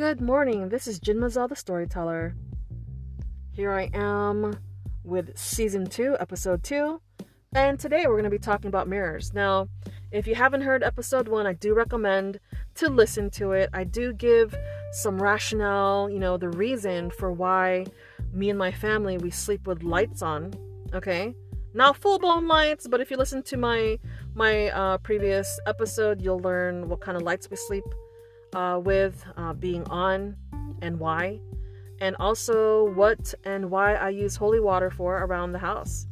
Good morning. This is Jin Mazel, the storyteller. Here I am with season two, episode two, and today we're going to be talking about mirrors. Now, if you haven't heard episode one, I do recommend to listen to it. I do give some rationale, you know, the reason for why me and my family we sleep with lights on. Okay, not full blown lights, but if you listen to my my uh, previous episode, you'll learn what kind of lights we sleep uh, with uh, being on and why, and also what and why I use holy water for around the house.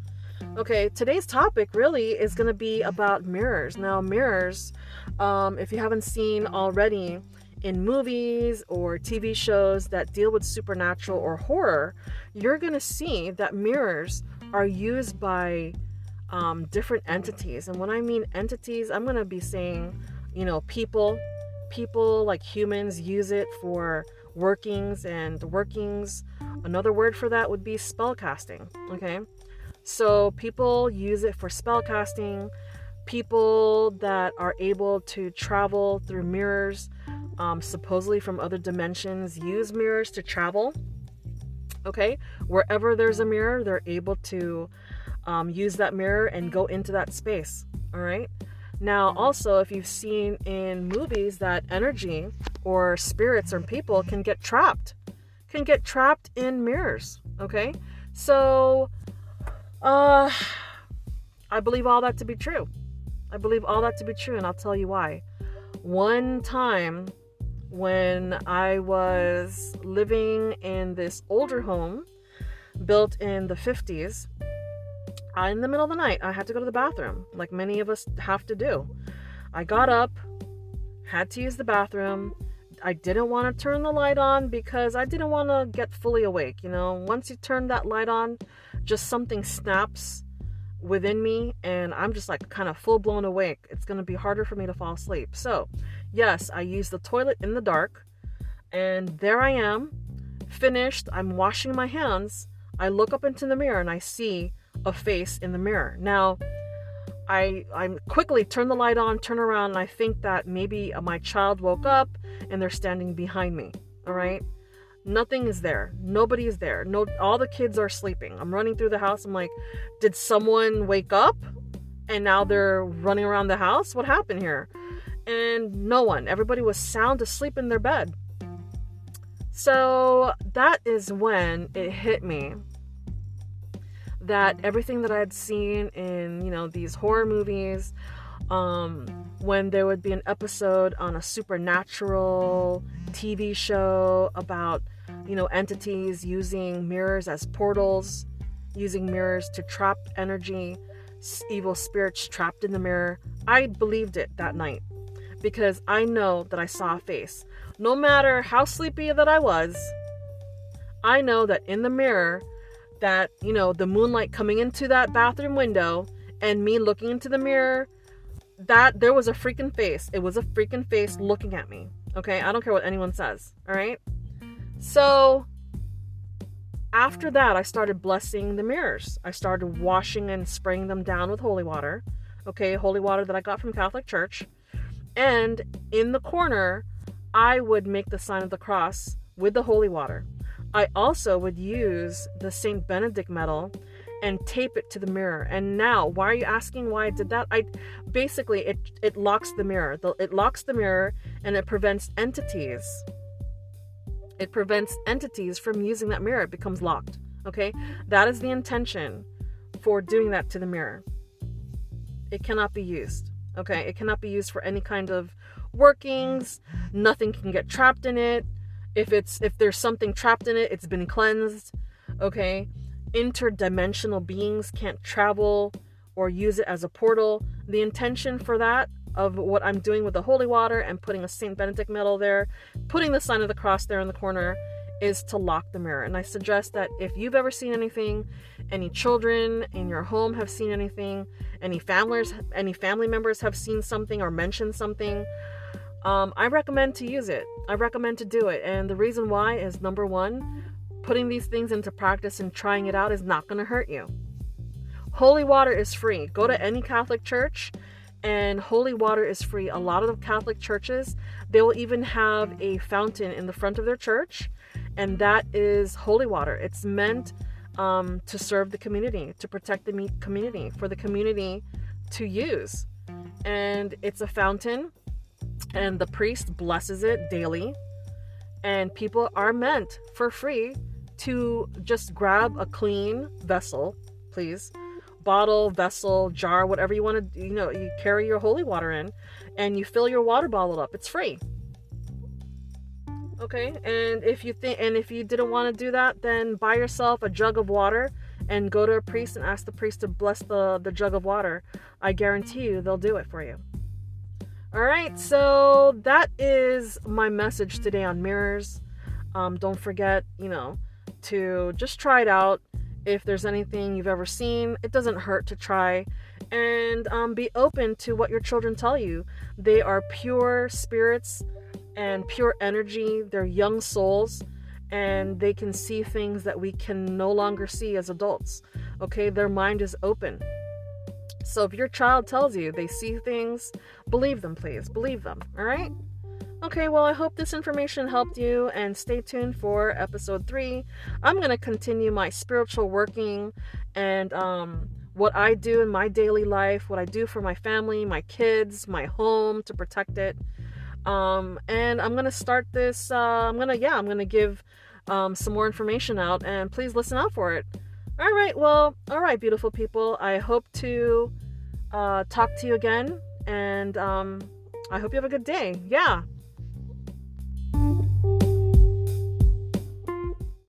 Okay, today's topic really is going to be about mirrors. Now, mirrors, um, if you haven't seen already in movies or TV shows that deal with supernatural or horror, you're going to see that mirrors are used by um, different entities. And when I mean entities, I'm going to be saying, you know, people, people like humans use it for workings and workings. Another word for that would be spell casting. Okay. So people use it for spell casting. People that are able to travel through mirrors, um, supposedly from other dimensions, use mirrors to travel. Okay, wherever there's a mirror, they're able to um, use that mirror and go into that space. All right. Now, also, if you've seen in movies that energy or spirits or people can get trapped, can get trapped in mirrors. Okay. So, uh, I believe all that to be true. I believe all that to be true, and I'll tell you why. One time when I was living in this older home built in the 50s, in the middle of the night, I had to go to the bathroom, like many of us have to do. I got up, had to use the bathroom. I didn't want to turn the light on because I didn't want to get fully awake. You know, once you turn that light on, just something snaps within me and I'm just like kind of full blown awake. It's going to be harder for me to fall asleep. So, yes, I use the toilet in the dark and there I am, finished. I'm washing my hands. I look up into the mirror and I see a face in the mirror. Now, I I quickly turn the light on, turn around, and I think that maybe uh, my child woke up and they're standing behind me. All right? Nothing is there. Nobody is there. No all the kids are sleeping. I'm running through the house. I'm like, did someone wake up and now they're running around the house? What happened here? And no one. Everybody was sound asleep in their bed. So that is when it hit me that everything that I had seen in, you know, these horror movies, um, when there would be an episode on a supernatural TV show about you know, entities using mirrors as portals, using mirrors to trap energy, evil spirits trapped in the mirror. I believed it that night because I know that I saw a face. No matter how sleepy that I was, I know that in the mirror, that, you know, the moonlight coming into that bathroom window and me looking into the mirror, that there was a freaking face. It was a freaking face looking at me. Okay? I don't care what anyone says. All right? So after that, I started blessing the mirrors. I started washing and spraying them down with holy water. Okay, holy water that I got from Catholic Church. And in the corner, I would make the sign of the cross with the holy water. I also would use the St. Benedict medal and tape it to the mirror. And now, why are you asking why I did that? I basically it it locks the mirror. It locks the mirror and it prevents entities it prevents entities from using that mirror. It becomes locked. Okay? That is the intention for doing that to the mirror. It cannot be used. Okay? It cannot be used for any kind of workings. Nothing can get trapped in it. If it's if there's something trapped in it, it's been cleansed. Okay? Interdimensional beings can't travel or use it as a portal. The intention for that of what I'm doing with the holy water and putting a St. Benedict medal there, putting the sign of the cross there in the corner is to lock the mirror. And I suggest that if you've ever seen anything, any children in your home have seen anything, any families, any family members have seen something or mentioned something, um, I recommend to use it. I recommend to do it. And the reason why is number one, putting these things into practice and trying it out is not going to hurt you. Holy water is free. Go to any Catholic church and holy water is free. A lot of the Catholic churches, they will even have a fountain in the front of their church, and that is holy water. It's meant um, to serve the community, to protect the community, for the community to use. And it's a fountain, and the priest blesses it daily. And people are meant for free to just grab a clean vessel, please, bottle, vessel, jar, whatever you want to, you know, you carry your holy water in and you fill your water bottle up. It's free. Okay? And if you think and if you didn't want to do that, then buy yourself a jug of water and go to a priest and ask the priest to bless the the jug of water. I guarantee you they'll do it for you. All right, so that is my message today on mirrors. Um, don't forget, you know, to just try it out if there's anything you've ever seen, it doesn't hurt to try. And um, be open to what your children tell you. They are pure spirits and pure energy, they're young souls, and they can see things that we can no longer see as adults. Okay, their mind is open. So if your child tells you they see things, believe them, please. Believe them, all right? Okay, well, I hope this information helped you and stay tuned for episode three. I'm going to continue my spiritual working and um, what I do in my daily life, what I do for my family, my kids, my home to protect it. Um, and I'm going to start this. Uh, I'm going to, yeah, I'm going to give um, some more information out and please listen out for it. All right, well, all right, beautiful people. I hope to uh, talk to you again and um, I hope you have a good day. Yeah.